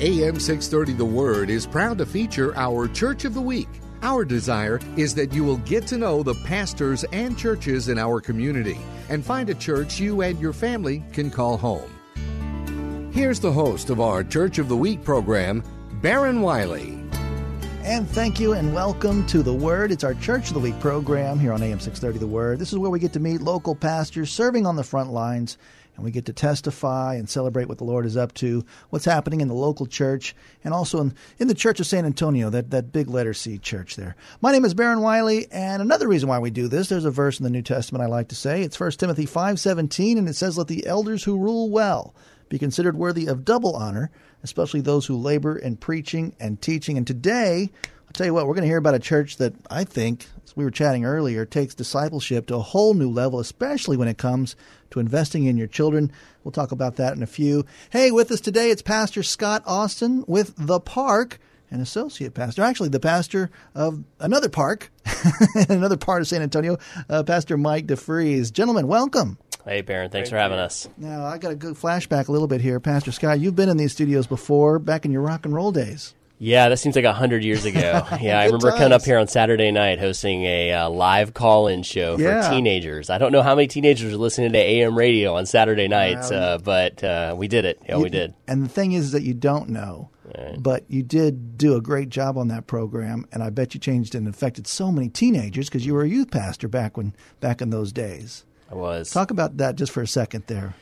AM 630 The Word is proud to feature our Church of the Week. Our desire is that you will get to know the pastors and churches in our community and find a church you and your family can call home. Here's the host of our Church of the Week program, Baron Wiley. And thank you and welcome to The Word. It's our Church of the Week program here on AM 630 The Word. This is where we get to meet local pastors serving on the front lines and we get to testify and celebrate what the Lord is up to, what's happening in the local church, and also in, in the Church of San Antonio, that, that big letter C church there. My name is Baron Wiley, and another reason why we do this, there's a verse in the New Testament I like to say. It's 1 Timothy 5.17, and it says, Let the elders who rule well be considered worthy of double honor, especially those who labor in preaching and teaching. And today, I'll tell you what, we're going to hear about a church that I think, as we were chatting earlier, takes discipleship to a whole new level, especially when it comes to investing in your children. We'll talk about that in a few. Hey, with us today, it's Pastor Scott Austin with The Park, an associate pastor, actually the pastor of another park, another part of San Antonio, uh, Pastor Mike DeFries. Gentlemen, welcome. Hey, Baron. Thanks for having us. Now, I got a good flashback a little bit here. Pastor Scott, you've been in these studios before, back in your rock and roll days. Yeah, that seems like a hundred years ago. Yeah, I remember coming up here on Saturday night hosting a uh, live call-in show for Yeah. teenagers. I don't know how many teenagers are listening to AM radio on Saturday nights, uh, but uh, we did it. Yeah, we did. And the thing is that you don't know, but you did do a great job on that program, and I bet you changed and affected so many teenagers because you were a youth pastor back when back in those days. I was. Talk about that just for a second there.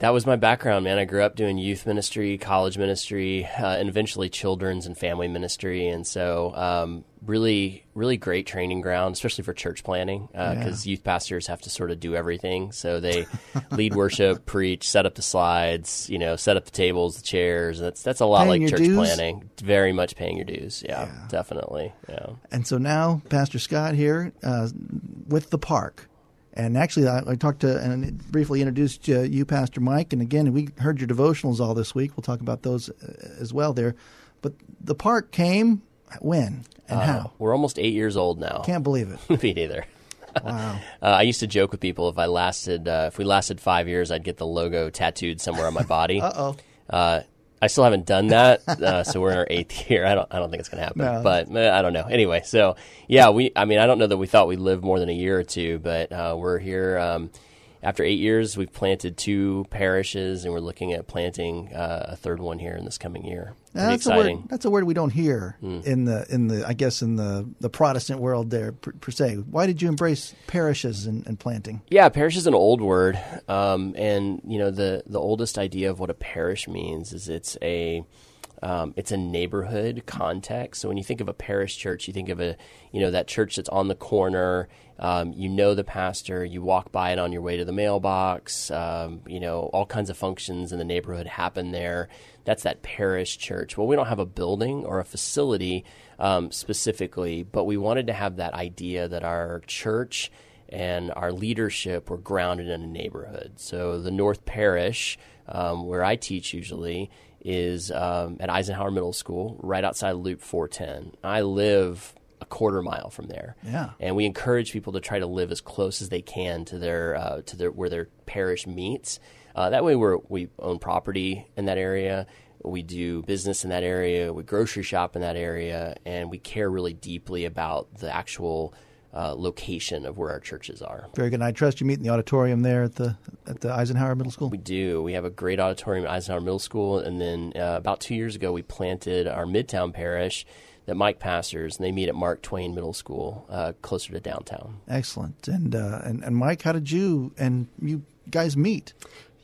That was my background, man. I grew up doing youth ministry, college ministry, uh, and eventually children's and family ministry. And so, um, really, really great training ground, especially for church planting, because youth pastors have to sort of do everything. So they lead worship, preach, set up the slides, you know, set up the tables, the chairs. That's that's a lot Paying like church dues? planning. Very much paying your dues. Yeah, definitely. Yeah. And so now, Pastor Scott here uh, with the park. And actually, I, I talked to and briefly introduced uh, you, Pastor Mike. And again, we heard your devotionals all this week. We'll talk about those uh, as well there. But the park came when and how? We're almost eight years old now. Can't believe it. Me neither. Wow. Uh, I used to joke with people if I lasted, uh, if we lasted five years, I'd get the logo tattooed somewhere on my body. Uh, I still haven't done that, uh, so we're in our eighth year. I don't, I don't think it's going to happen, No. but uh, I don't know. Anyway, so yeah, we, I mean, I don't know that we thought we'd live more than a year or two, but uh, we're here. Um, after eight years, we've planted two parishes, and we're looking at planting uh, a third one here in this coming year. That's a exciting. word. That's a word we don't hear Hmm. in the in the I guess in the the Protestant world there per, per se. Why did you embrace parishes and, and planting? Yeah, parish is an old word, um, and you know the the oldest idea of what a parish means is it's a um, it's a neighborhood context. So when you think of a parish church, you think of a you know that church that's on the corner. Um, you know the pastor. You walk by it on your way to the mailbox. Um, you know all kinds of functions in the neighborhood happen there. That's that parish church. Well, we don't have a building or a facility um, specifically, but we wanted to have that idea that our church and our leadership were grounded in a neighborhood. So the North Parish, um, where I teach usually, is um, at Eisenhower Middle School, right outside Loop 410. I live a quarter mile from there. Yeah. and we encourage people to try to live as close as they can to their uh, to their where their parish meets. Uh, that way, we're, we own property in that area. We do business in that area. We grocery shop in that area, and we care really deeply about the actual uh, location of where our churches are. Very good. And I trust you meet in the auditorium there at the at the Eisenhower Middle School. We do. We have a great auditorium at Eisenhower Middle School, and then uh, about two years ago, we planted our Midtown parish that Mike pastors, and they meet at Mark Twain Middle School, uh, closer to downtown. Excellent. And uh, and and Mike, how did you and you guys meet?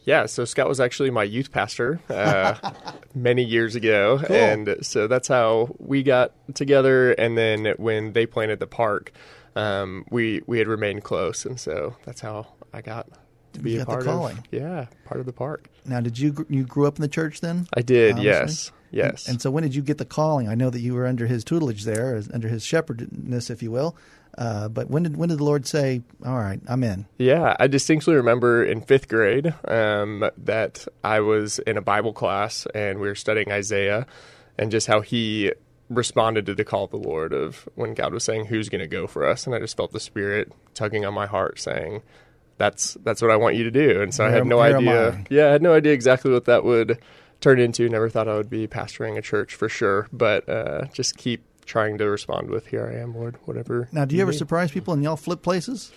Yeah, so Scott was actually my youth pastor uh, many years ago, and so that's how we got together. And then when they planted the park, um, we we had remained close, and so that's how I got to be You a part calling. of yeah part of the park. Now, did you you grew up in the church then? I did, Obviously. yes. Yes. And, and, so, when did you get the calling? I know that you were under his tutelage there, under his shepherdness, if you will. Uh, but when did when did the Lord say, "All right, I'm in"? Yeah, I distinctly remember in fifth grade um, that I was in a Bible class and we were studying Isaiah, and just how he responded to the call of the Lord of when God was saying, "Who's going to go for us?" And I just felt the Spirit tugging on my heart, saying, "That's that's what I want you to do." And so I had no idea. idea. Yeah, I had no idea exactly what that would turn into. Never thought I would be pastoring a church for sure, but uh, just keep trying to respond with "Here I am, Lord." Whatever. Now, do you, you ever need. surprise people and y'all flip places?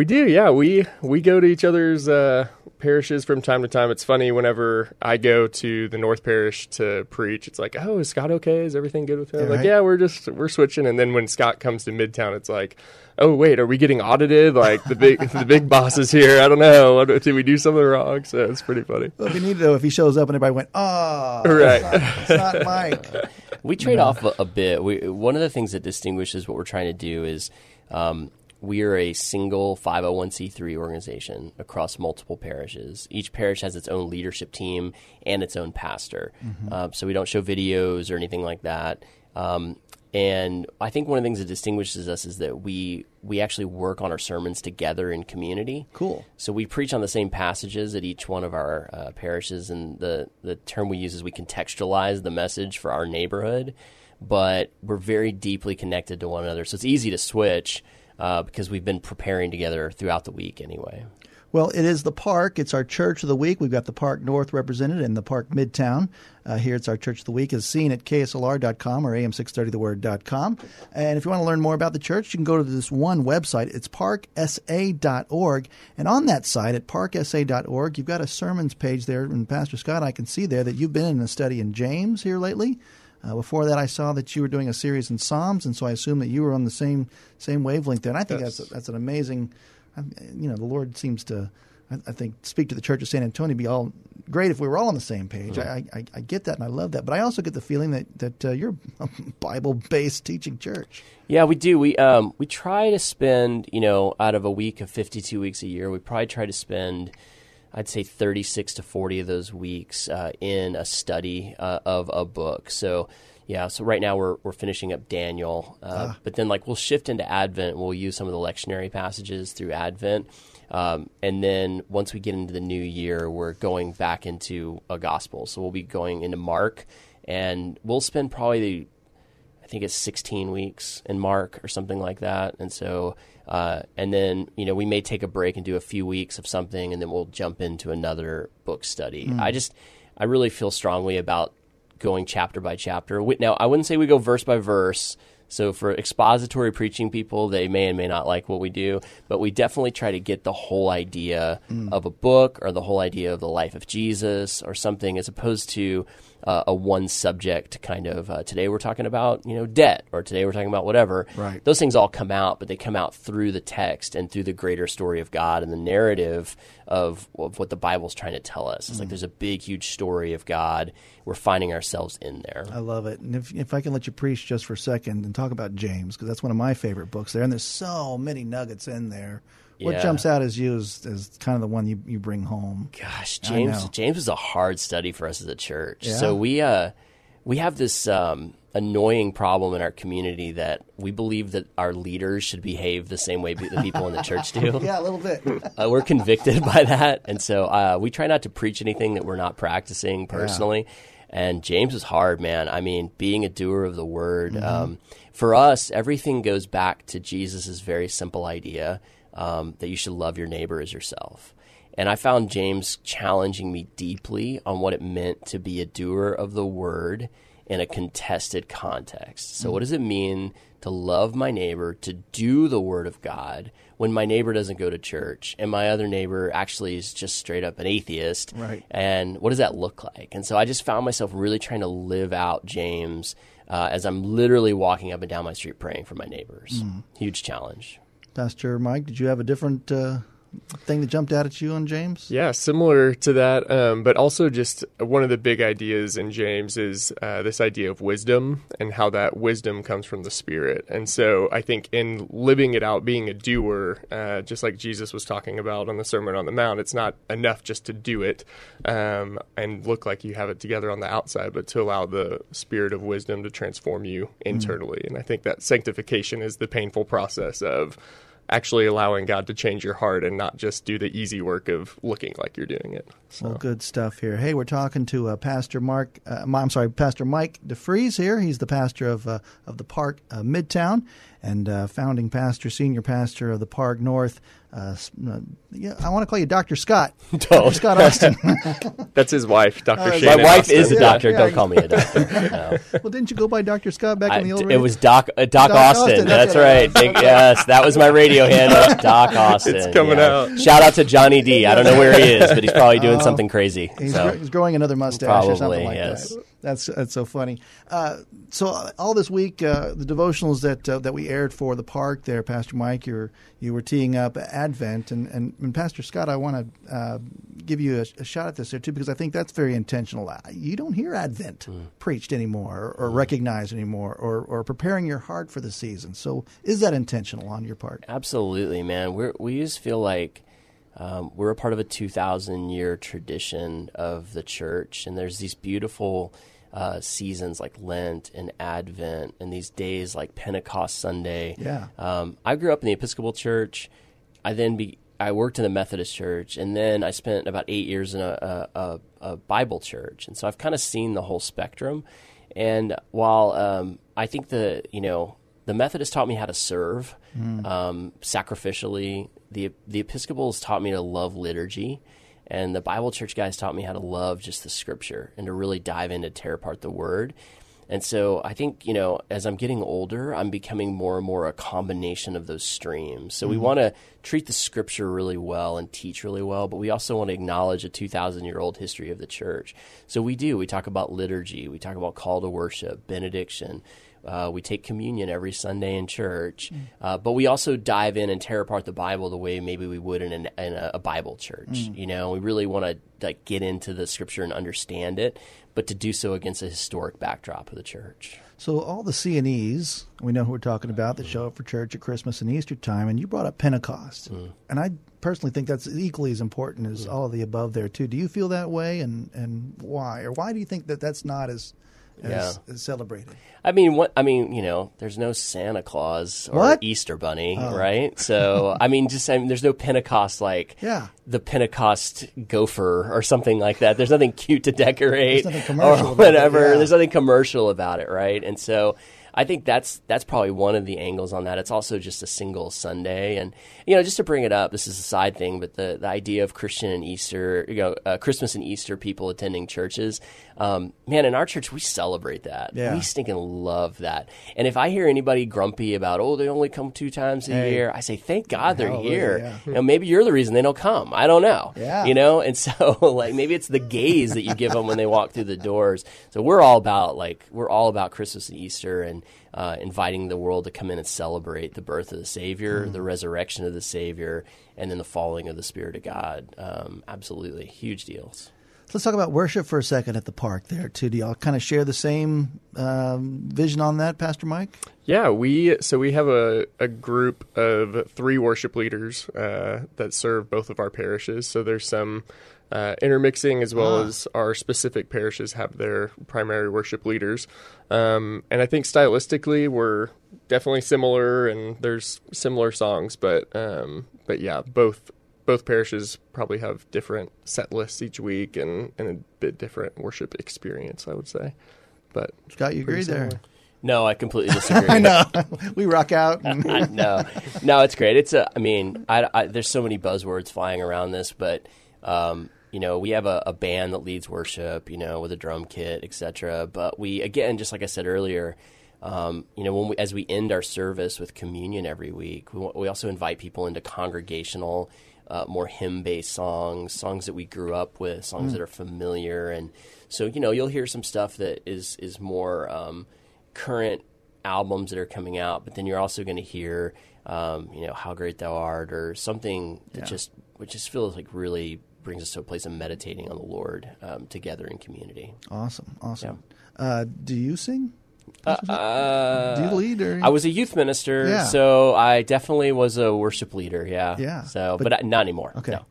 We do, yeah. We we go to each other's uh, parishes from time to time. It's funny whenever I go to the North Parish to preach. It's like, oh, is Scott okay? Is everything good with him? Yeah, like, right. yeah, we're just we're switching. And then when Scott comes to Midtown, it's like, oh wait, are we getting audited? Like the big the big boss is here. I don't know. Did we do something wrong? So it's pretty funny. Well, if you need to know if he shows up and everybody went, oh, right, it's not, it's not Mike. we trade off a, a bit. We, one of the things that distinguishes what we're trying to do is. Um, we are a single 501c3 organization across multiple parishes. Each parish has its own leadership team and its own pastor. Mm-hmm. Uh, so we don't show videos or anything like that. Um, and I think one of the things that distinguishes us is that we we actually work on our sermons together in community. Cool. So we preach on the same passages at each one of our uh, parishes, and the the term we use is we contextualize the message for our neighborhood, but we're very deeply connected to one another. So it's easy to switch uh, because we've been preparing together throughout the week anyway. Well, it is the park. It's our church of the week. We've got the Park North represented and the Park Midtown. Uh, here it's our church of the week is seen at kslr.com or am630theword.com. And if you want to learn more about the church, you can go to this one website. It's parksa.org. And on that site at parksa.org, you've got a sermons page there. And Pastor Scott, I can see there that you've been in a study in James here lately. Uh, before that, I saw that you were doing a series in Psalms, and so I assume that you were on the same same wavelength there. And I think yes. that's that's an amazing. You know, the Lord seems to, I, I, think, speak to the Church of San Antonio. Be all great if we were all on the same page. I, I, I, get that, and I love that. But I also get the feeling that that uh, you're a Bible based teaching church. Yeah, we do. We um we try to spend you know out of a week of fifty two weeks a year, we probably try to spend I'd say 36 to 40 of those weeks uh, in a study uh, of a book. So, yeah, so right now we're, we're finishing up Daniel, uh, ah. but then like we'll shift into Advent. We'll use some of the lectionary passages through Advent. Um, and then once we get into the new year, we're going back into a gospel. So we'll be going into Mark, and we'll spend probably think it's 16 weeks in Mark or something like that. And so, uh, and then, you know, we may take a break and do a few weeks of something and then we'll jump into another book study. Mm. I just, I really feel strongly about going chapter by chapter. Now, I wouldn't say we go verse by verse. So for expository preaching people, they may and may not like what we do, but we definitely try to get the whole idea mm. of a book or the whole idea of the life of Jesus or something as opposed to uh, a one subject kind of uh, today we're talking about you know debt or today we're talking about whatever. Right. Those things all come out but they come out through the text and through the greater story of god and the narrative of, of what the bible's trying to tell us. It's mm. like there's a big huge story of god. We're finding ourselves in there. I love it. And if, if i can let you preach just for a second and talk about james because that's one of my favorite books there and there's so many nuggets in there what yeah. jumps out as you as, as kind of the one you, you bring home? Gosh, James James was a hard study for us as a church. Yeah. So we uh we have this um, annoying problem in our community that we believe that our leaders should behave the same way the people in the church do. yeah, a little bit. uh, we're convicted by that, and so uh, we try not to preach anything that we're not practicing personally. Yeah. And James is hard, man. I mean, being a doer of the word. Mm-hmm. Um, for us, everything goes back to Jesus' very simple idea um, that you should love your neighbor as yourself. And I found James challenging me deeply on what it meant to be a doer of the word in a contested context. So, mm-hmm. what does it mean to love my neighbor, to do the word of God when my neighbor doesn't go to church and my other neighbor actually is just straight up an atheist? Right. And what does that look like? And so I just found myself really trying to live out James uh, as I'm literally walking up and down my street praying for my neighbors. Mm. Huge challenge. Pastor Mike, did you have a different uh, thing that jumped out at you on James? Yeah, similar to that, um, but also just one of the big ideas in James is uh, this idea of wisdom and how that wisdom comes from the Spirit. And so I think in living it out, being a doer, uh, just like Jesus was talking about on the Sermon on the Mount, it's not enough just to do it um, and look like you have it together on the outside, but to allow the Spirit of wisdom to transform you internally. Mm. And I think that sanctification is the painful process of actually allowing God to change your heart and not just do the easy work of looking like you're doing it. So. Well, good stuff here. Hey, we're talking to uh, Pastor Mark. Uh, I'm sorry, Pastor Mike DeFries here. He's the pastor of uh, of the Park uh, Midtown and uh, founding pastor, senior pastor of the Park North. Uh, uh, yeah, I want to call you Dr. Scott. Dr. Scott Austin. That's his wife, Dr. Uh, My wife Austin. is a doctor. Yeah, Don't call me a doctor. No. Well, didn't you go by Dr. Scott back I, in the old? Days? It was Doc uh, Doc, Doc Austin. Austin. That's, That's right. yes, that was my radio handle, Doc Austin. It's coming yeah. out. Shout out to Johnny D. I don't know where he is, but he's probably doing oh. something crazy. He's, so. he's growing another mustache probably, or something like yes. that. That's that's so funny. Uh, so uh, all this week, uh, the devotionals that uh, that we aired for the park there, Pastor Mike, you were you were teeing up Advent, and and, and Pastor Scott, I want to uh, give you a, a, shot at this there too because I think that's very intentional. You don't hear Advent mm. preached anymore, or, or mm. recognized anymore, or or preparing your heart for the season. So is that intentional on your part? Absolutely, man. We we just feel like um, we're a part of a 2,000 year tradition of the church, and there's these beautiful uh, seasons like Lent and Advent, and these days like Pentecost Sunday. Yeah. Um, I grew up in the Episcopal Church. I then be I worked in the Methodist Church, and then I spent about eight years in a, a, a Bible church, and so I've kind of seen the whole spectrum. And while um, I think the you know the Methodist taught me how to serve mm. um, sacrificially the the Episcopals taught me to love liturgy, and the Bible Church guys taught me how to love just the Scripture and to really dive in to tear apart the Word. And so I think you know, as I'm getting older, I'm becoming more and more a combination of those streams. So mm-hmm. we want to treat the Scripture really well and teach really well, but we also want to acknowledge a 2,000 year old history of the church. So we do. We talk about liturgy. We talk about call to worship, benediction. Uh, we take communion every Sunday in church, mm. uh, but we also dive in and tear apart the Bible the way maybe we would in, an, in a, Bible church. Mm. You know, we really want to like get into the Scripture and understand it, but to do so against a historic backdrop of the church. So all the CNEs, we know who we're talking about, that show up for church at Christmas and Easter time, and you brought up Pentecost, mm. and I personally think that's equally as important as mm. all of the above there too. Do you feel that way, and and why, or why do you think that that's not as yeah. celebrated. I mean, what I mean, you know, there's no Santa Claus or what? Easter Bunny, oh. right? So, I mean, just I mean, there's no Pentecost like yeah. the Pentecost gopher or something like that. There's nothing cute to decorate or whatever. It, yeah. There's nothing commercial about it, right? And so, I think that's that's probably one of the angles on that. It's also just a single Sunday, and you know, just to bring it up, this is a side thing, but the, the idea of Christian and Easter, you know, uh, Christmas and Easter people attending churches, um, man, in our church we celebrate that. Yeah. We stinking love that. And if I hear anybody grumpy about, oh, they only come two times a hey. year, I say, thank God they're Hallelujah, here. Yeah. You know, maybe you're the reason they don't come. I don't know. Yeah. You know, and so like maybe it's the gaze that you give them when they walk through the doors. So we're all about like we're all about Christmas and Easter and uh, inviting the world to come in and celebrate the birth of the Savior, mm. the resurrection of the Savior, and then the falling of the Spirit of God. Um, absolutely, huge deals. Let's talk about worship for a second at the park there too. Do y'all kind of share the same um, vision on that, Pastor Mike? Yeah, we so we have a, a group of three worship leaders uh, that serve both of our parishes. So there's some uh, intermixing as well ah. as our specific parishes have their primary worship leaders. Um, and I think stylistically we're definitely similar and there's similar songs, but um, but yeah, both both parishes probably have different set lists each week and, and a bit different worship experience, I would say. But Scott, you agree similar. there? No, I completely disagree. I know. we rock out. no, no, it's great. It's a. I mean, I, I, there's so many buzzwords flying around this, but um, you know, we have a, a, band that leads worship, you know, with a drum kit, etc. But we, again, just like I said earlier, um, you know, when we, as we end our service with communion every week, we, we also invite people into congregational, uh, more hymn-based songs, songs that we grew up with, songs mm. that are familiar, and so you know, you'll hear some stuff that is is more um, current albums that are coming out, but then you're also going to hear, um, you know, "How Great Thou Art" or something that Yeah. just which just feels like really brings us to a place of meditating on the Lord um, together in community. Awesome, awesome. Uh, do you sing? Uh, do you lead or I was a youth minister, Yeah. so I definitely was a worship leader. Yeah, Yeah, So, but- but, I- not anymore. Okay. No.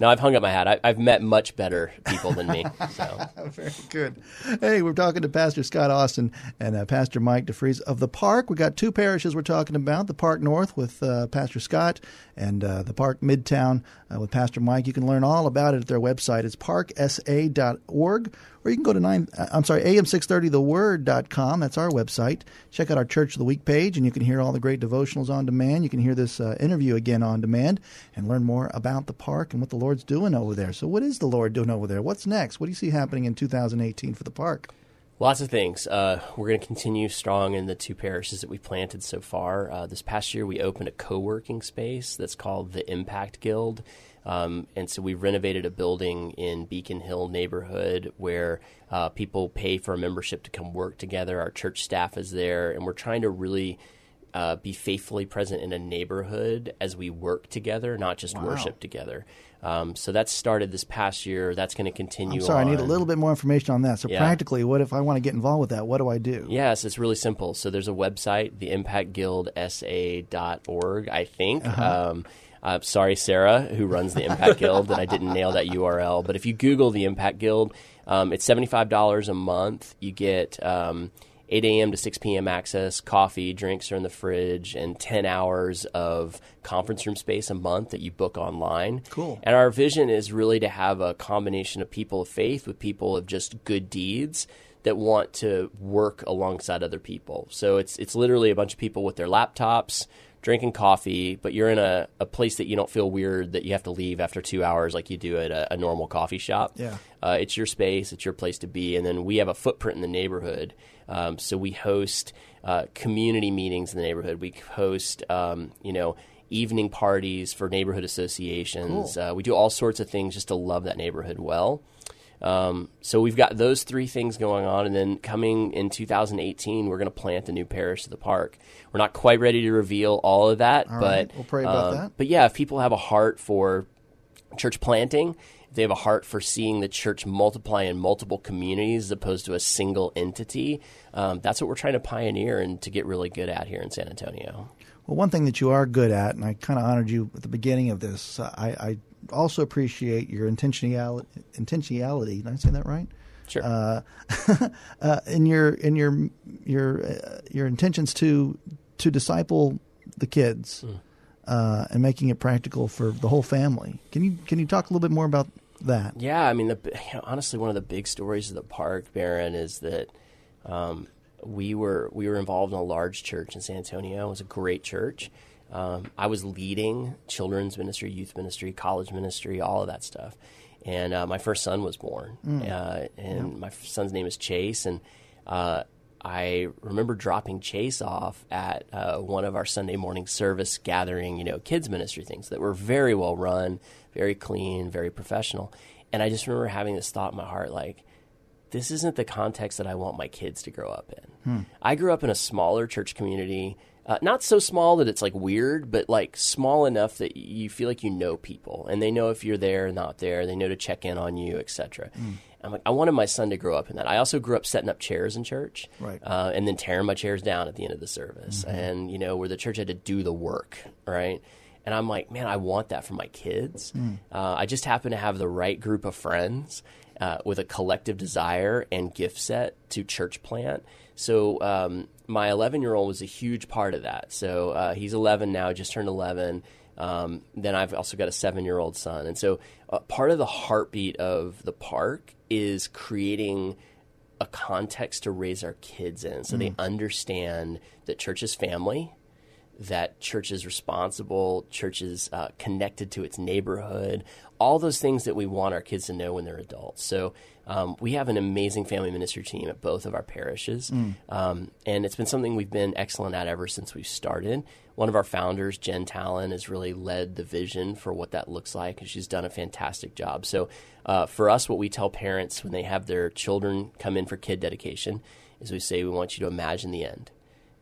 No, I've hung up my hat. I, I've met much better people than me. So. Very good. Hey, we're talking to Pastor Scott Austin and uh, Pastor Mike DeFries of the Park. We got two parishes we're talking about: the Park North with uh, Pastor Scott, and uh, the Park Midtown uh, with Pastor Mike. You can learn all about it at their website. It's parksa.org, or you can go to nine. uh, I'm sorry, am630theword.com. That's our website. Check out our Church of the Week page, and you can hear all the great devotionals on demand. You can hear this uh, interview again on demand, and learn more about the park and what the Lord's doing over there. So, what is the Lord doing over there? What's next? What do you see happening in 2018 for the park? Lots of things. Uh, we're going to continue strong in the two parishes that we planted so far. Uh, this past year, we opened a co working space that's called the Impact Guild. Um, and so we renovated a building in Beacon Hill neighborhood where uh, people pay for a membership to come work together. Our church staff is there, and we're trying to really uh, be faithfully present in a neighborhood as we work together, not just worship together. Um, so that started this past year. That's going to continue. I'm sorry, I need a little bit more information on that. So, Yeah. practically, what if I want to get involved with that? What do I do? Yes, it's really simple. So there's a website, theimpactguildsa.org, I think. Uh-huh. Um, uh, sorry, Sarah, who runs the Impact Guild, that I didn't nail that URL. But if you Google the Impact Guild, um, it's $75 a month. You get um, 8 a.m. to 6 p.m. access, coffee, drinks are in the fridge, and 10 hours of conference room space a month that you book online. Cool. And our vision is really to have a combination of people of faith with people of just good deeds that want to work alongside other people. So it's it's literally a bunch of people with their laptops drinking coffee, but you're in a, a place that you don't feel weird that you have to leave after two hours like you do at a, a normal coffee shop. Yeah. Uh, it's your space, it's your place to be. And then we have a footprint in the neighborhood. Um, so we host uh, community meetings in the neighborhood. We host, um, you know, evening parties for neighborhood associations. Uh, we do all sorts of things just to love that neighborhood well. Um, so we've got those three things going on, and then coming in 2018, we're going to plant a new parish to the park. We're not quite ready to reveal all of that, All but right, we'll pray about um, that. But yeah, if people have a heart for church planting, they have a heart for seeing the church multiply in multiple communities as opposed to a single entity, um, that's what we're trying to pioneer and to get really good at here in San Antonio. Well, one thing that you are good at, and I kind of honored you at the beginning of this, uh, I, I also appreciate your intentionality. Intentionality, did I say that right? Sure. Uh, uh, in your in your your uh, your intentions to to disciple the kids Hmm. Uh, and making it practical for the whole family. Can you can you talk a little bit more about that? Yeah, I mean, the, you know, honestly, one of the big stories of the park, Baron, is that um, we were we were involved in a large church in San Antonio. It was a great church. Um, I was leading children's ministry, youth ministry, college ministry, all of that stuff. And uh, my first son was born, uh, and my son's name is Chase. And uh, I remember dropping Chase off at uh, one of our Sunday morning service gathering, you know, kids ministry things that were very well run, very clean, very professional. And I just remember having this thought in my heart, like, this isn't the context that I want my kids to grow up in. I grew up in a smaller church community, uh, not so small that it's like weird, but like small enough that you feel like you know people and they know if you're there or not there. They know to check in on you, etc. I'm like, I wanted my son to grow up in that. I also grew up setting up chairs in church, Right. uh, and then tearing my chairs down at the end of the service, and you know where the church had to do the work, right? And I'm like, man, I want that for my kids. Uh, I just happen to have the right group of friends uh, with a collective desire and gift set to church plant. So um, my 11 year old was a huge part of that. So uh, he's 11 now, just turned 11. Um, then I've also got a seven year old son. And so uh, part of the heartbeat of the park is creating a context to raise our kids in so they understand that church is family that church is responsible, church is uh, connected to its neighborhood, all those things that we want our kids to know when they're adults. So um, we have an amazing family ministry team at both of our parishes, um, and it's been something we've been excellent at ever since we started. One of our founders, Jen Talon, has really led the vision for what that looks like, and she's done a fantastic job. So uh, for us, what we tell parents when they have their children come in for kid dedication is we say we want you to imagine the end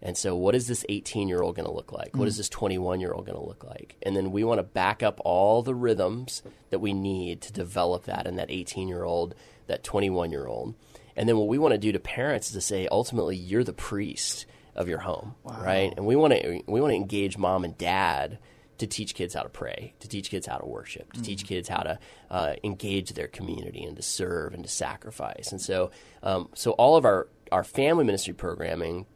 And so, what is this 18 year old going to look like? What is this 21 year old going to look like? And then we want to back up all the rhythms that we need to develop that in that 18 year old, that 21 year old. And then, what we want to do to parents is to say, ultimately, you're the priest of your home, right? And we want to we want to engage mom and dad to teach kids how to pray, to teach kids how to worship, to teach kids how to uh, engage their community and to serve and to sacrifice. And so, um, so all of our our family ministry programming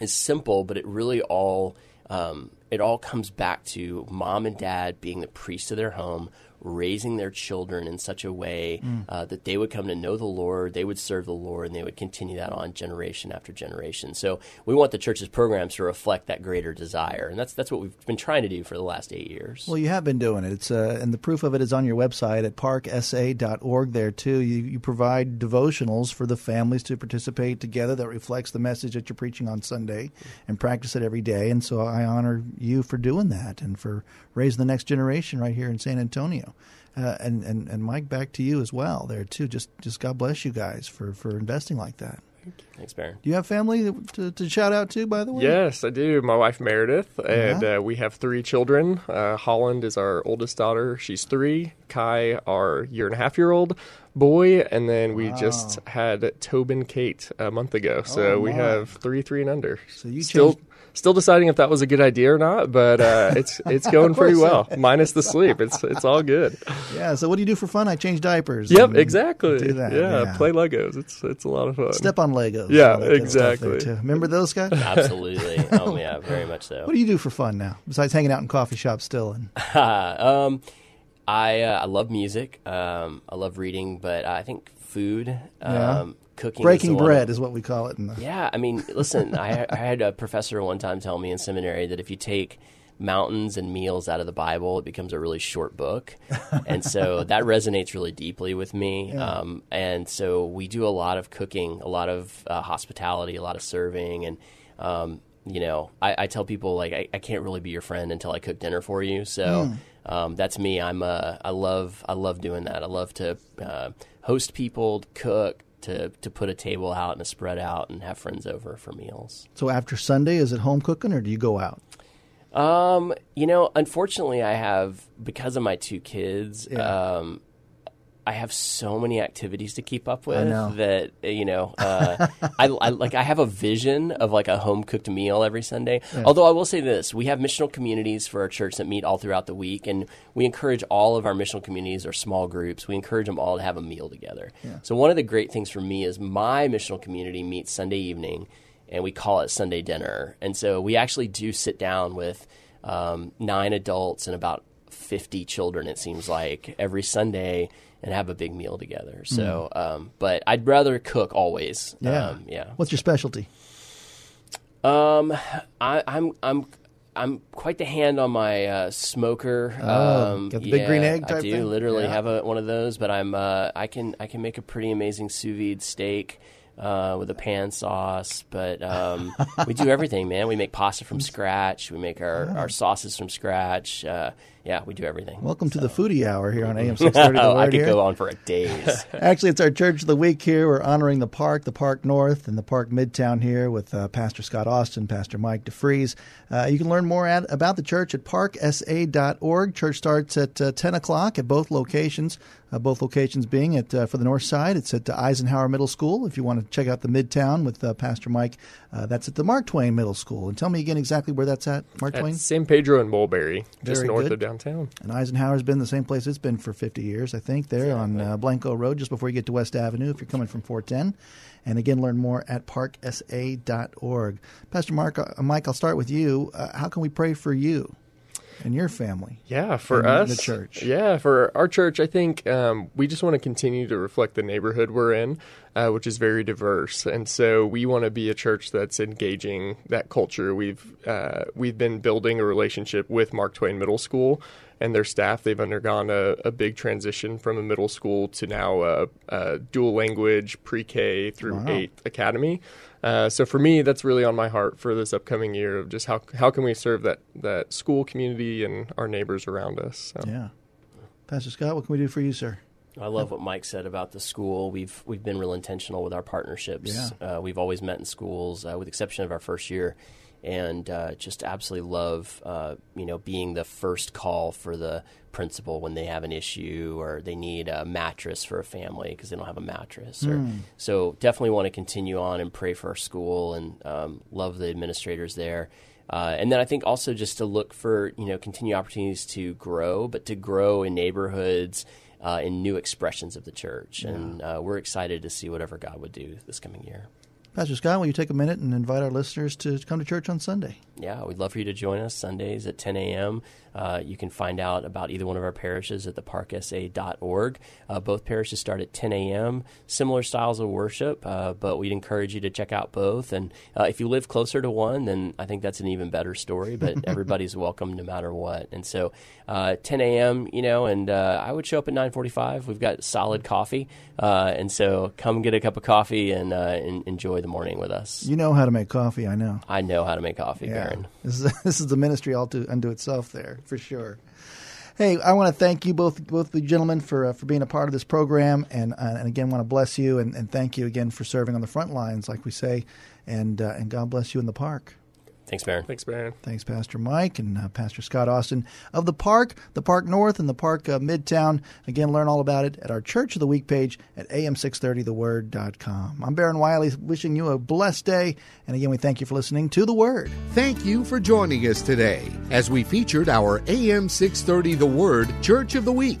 is simple, but it really all um, it all comes back to mom and dad being the priest of their home, raising their children in such a way uh, that they would come to know the Lord, they would serve the Lord, and they would continue that on generation after generation. So we want the church's programs to reflect that greater desire, and that's that's what we've been trying to do for the last eight years. Well, you have been doing it. It's uh, and the proof of it is on your website at parksa.org. There too, you, you provide devotionals for the families to participate together that reflects the message that you're preaching on Sunday, and practice it every day. And so I honor you for doing that and for raising the next generation right here in San Antonio. Uh, and, and and Mike, back to you as well there too. Just just God bless you guys for for investing like that. Thanks, Baron. Do you have family to, to shout out to, by the way? Yes, I do. My wife Meredith, and Yeah. uh, we have three children. Uh, Holland is our oldest daughter; she's three. Kai, our year and a half year old boy, and then we just had Tobin Kate a month ago. So Oh, we have three, three, and under. So you still changed- still deciding if that was a good idea or not, but uh, it's it's going pretty well. Minus the sleep, it's it's all good. Yeah. So what do you do for fun? I change diapers. Yep, exactly. Do that. yeah, play Legos. It's it's a lot of fun. Step on Legos. Yeah, all that good stuff there, exactly. too. Remember those guys? Absolutely. oh yeah, very much so. What do you do for fun now besides hanging out in coffee shops still? And um, I uh, I love music. Um, I love reading, but I think food, um, Yeah. cooking, breaking one- bread is what we call it. In the, Yeah, I mean, listen, I, I had a professor one time tell me in seminary that if you take mountains and meals out of the Bible, it becomes a really short book, and so that resonates really deeply with me. Um, and so we do a lot of cooking, a lot of uh, hospitality, a lot of serving, and um, you know, I, I tell people like I, I can't really be your friend until I cook dinner for you. So um, that's me. I'm uh, I love I love doing that. I love to uh, host people, to cook, to to put a table out and a spread out and have friends over for meals. so after Sunday, is it home cooking or do you go out? Um, you know, unfortunately, I have because of my two kids. Yeah. Um, I have so many activities to keep up with that you know. Uh, I, I like I have a vision of like a home cooked meal every Sunday. Although I will say this: we have missional communities for our church that meet all throughout the week, and we encourage all of our missional communities or small groups. We encourage them all to have a meal together. So one of the great things for me is my missional community meets Sunday evening, and we call it Sunday dinner. And so we actually do sit down with um, nine adults and about 50 children, it seems like, every Sunday and have a big meal together. So, um, but I'd rather cook always. Yeah. Um, yeah. What's your specialty? Um, I, I'm, I'm, I'm quite the hand on my uh, smoker. Oh, um, got the big green yeah, egg I do thing? literally Yeah. have a, one of those, but I'm uh, I can I can make a pretty amazing sous vide steak. Uh, with a pan sauce, but um, we do everything, man. We make pasta from scratch. We make our, our sauces from scratch. Uh, yeah, we do everything. Welcome to the foodie hour here on AM 630. The oh, I could here. go on for days. Actually, it's our Church of the Week here. We're honoring the park, the Park North, and the Park Midtown here with uh, Pastor Scott Austin, Pastor Mike DeFries. Uh, you can learn more at, about the church at parksa.org. Church starts at uh, 10 o'clock at both locations. Uh, both locations being at uh, for the north side, it's at uh, Eisenhower Middle School. If you want to check out the Midtown with uh, Pastor Mike, uh, that's at the Mark Twain Middle School. And tell me again exactly where that's at, Mark Twain. San Pedro and Mulberry, just Very north good. of downtown. And Eisenhower's been the same place it's been for 50 years, I think, there on uh, Blanco Road, just before you get to West Avenue, if you're coming from 410. And again, learn more at parksa.org. Pastor Mark, uh, Mike, I'll start with you. Uh, how can we pray for you and your family? Yeah, for in us, the church. Yeah, for our church, I think um, we just want to continue to reflect the neighborhood we're in, uh, which is very diverse, and so we want to be a church that's engaging that culture. We've uh, we've been building a relationship with Mark Twain Middle School and their staff. They've undergone a, a big transition from a middle school to now a, a dual language pre-K through eighth academy. Uh, so for me, that's really on my heart for this upcoming year of just how how can we serve that that school community and our neighbors around us. So. Yeah. Pastor Scott, what can we do for you, sir? I love what Mike said about the school. We've we've been real intentional with our partnerships. Yeah. Uh, we've always met in schools, uh, with the exception of our first year, and uh, just absolutely love uh, you know being the first call for the principal when they have an issue or they need a mattress for a family because they don't have a mattress. Or, so definitely want to continue on and pray for our school and um, love the administrators there. Uh, and then I think also just to look for you know continue opportunities to grow, but to grow in neighborhoods, uh, in new expressions of the church, and uh, we're excited to see whatever God would do this coming year. Pastor Scott, will you take a minute and invite our listeners to come to church on Sunday? Yeah, we'd love for you to join us Sundays at 10 a.m. Uh, you can find out about either one of our parishes at theparksa.org. Uh, both parishes start at 10 a.m. Similar styles of worship, uh, but we'd encourage you to check out both. And uh, if you live closer to one, then I think that's an even better story. But everybody's welcome no matter what. And so, uh, 10 a.m. You know, and uh, I would show up at 9:45. We've got solid coffee, uh, and so come get a cup of coffee and, and enjoy the morning with us. You know how to make coffee, I know. I know how to make coffee, Baron. This is this is the ministry all to unto itself there for sure. Hey, I want to thank you both both the gentlemen for uh, for being a part of this program, and uh, and again want to bless you and, and thank you again for serving on the front lines, like we say, and uh, and God bless you in the park. Thanks, Baron. Thanks, Baron. Thanks, Pastor Mike and uh, Pastor Scott Austin of the Park, the Park North, and the Park uh, Midtown. Again, learn all about it at our Church of the Week page at am630theword.com. I'm Baron Wiley, wishing you a blessed day. And again, we thank you for listening to The Word. Thank you for joining us today as we featured our AM 630 The Word Church of the Week.